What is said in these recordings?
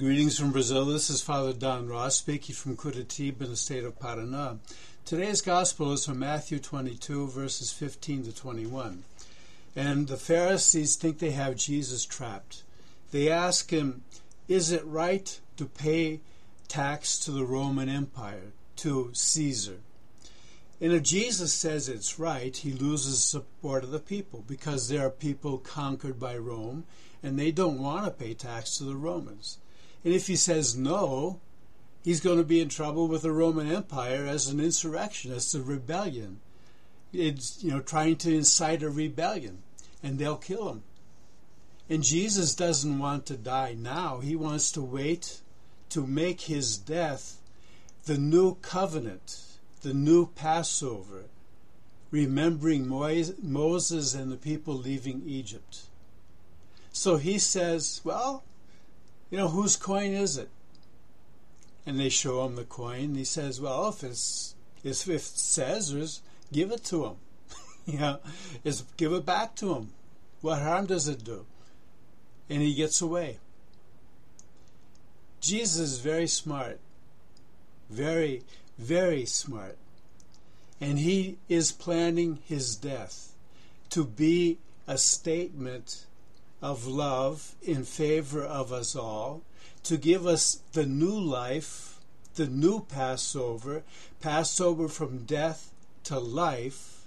Greetings from Brazil. This is Father Don Roth speaking from Curitiba in the state of Paraná. Today's gospel is from Matthew 22, verses 15 to 21. And the Pharisees think they have Jesus trapped. They ask him, Is it right to pay tax to the Roman Empire, to Caesar? And if Jesus says it's right, he loses support of the people because there are people conquered by Rome and they don't want to pay tax to the Romans. And if he says no, he's going to be in trouble with the Roman Empire as an insurrection, as a rebellion. It's, you know, trying to incite a rebellion, and they'll kill him. And Jesus doesn't want to die now. He wants to wait to make his death the new covenant, the new Passover, remembering Moses and the people leaving Egypt. So he says, Well, you know, whose coin is it? And they show him the coin. He says, well, if it's if it says give it to him. you know, is give it back to him. What harm does it do? And he gets away. Jesus is very smart. Very, very smart. And he is planning his death to be a statement of love in favor of us all, to give us the new life, the new Passover, Passover from death to life,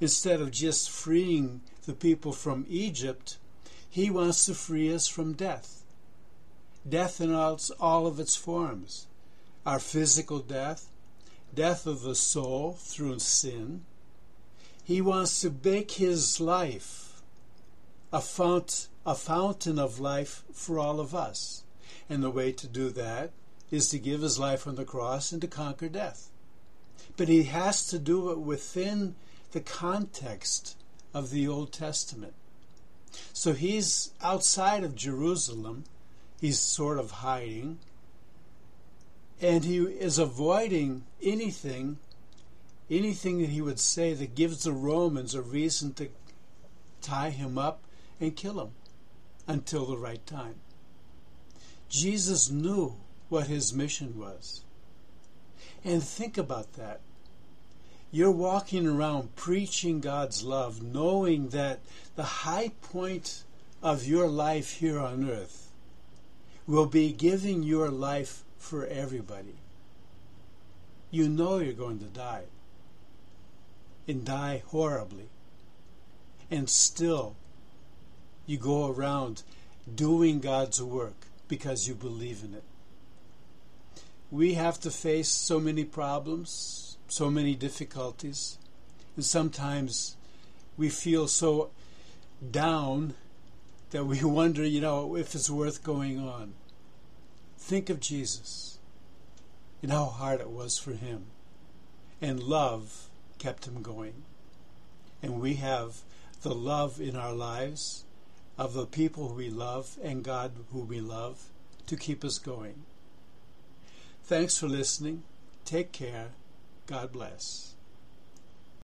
instead of just freeing the people from Egypt, he wants to free us from death. Death in all, all of its forms our physical death, death of the soul through sin. He wants to make his life a fount, a fountain of life for all of us. And the way to do that is to give his life on the cross and to conquer death. But he has to do it within the context of the Old Testament. So he's outside of Jerusalem. He's sort of hiding. And he is avoiding anything, anything that he would say that gives the Romans a reason to tie him up and kill him until the right time. Jesus knew what his mission was. And think about that. You're walking around preaching God's love, knowing that the high point of your life here on earth will be giving your life for everybody. You know you're going to die and die horribly. And still, you go around doing God's work because you believe in it. We have to face so many problems, so many difficulties, and sometimes we feel so down that we wonder, you know, if it's worth going on. Think of Jesus and how hard it was for him. And love kept him going. And we have the love in our lives of the people we love and God who we love to keep us going. Thanks for listening. Take care. God bless.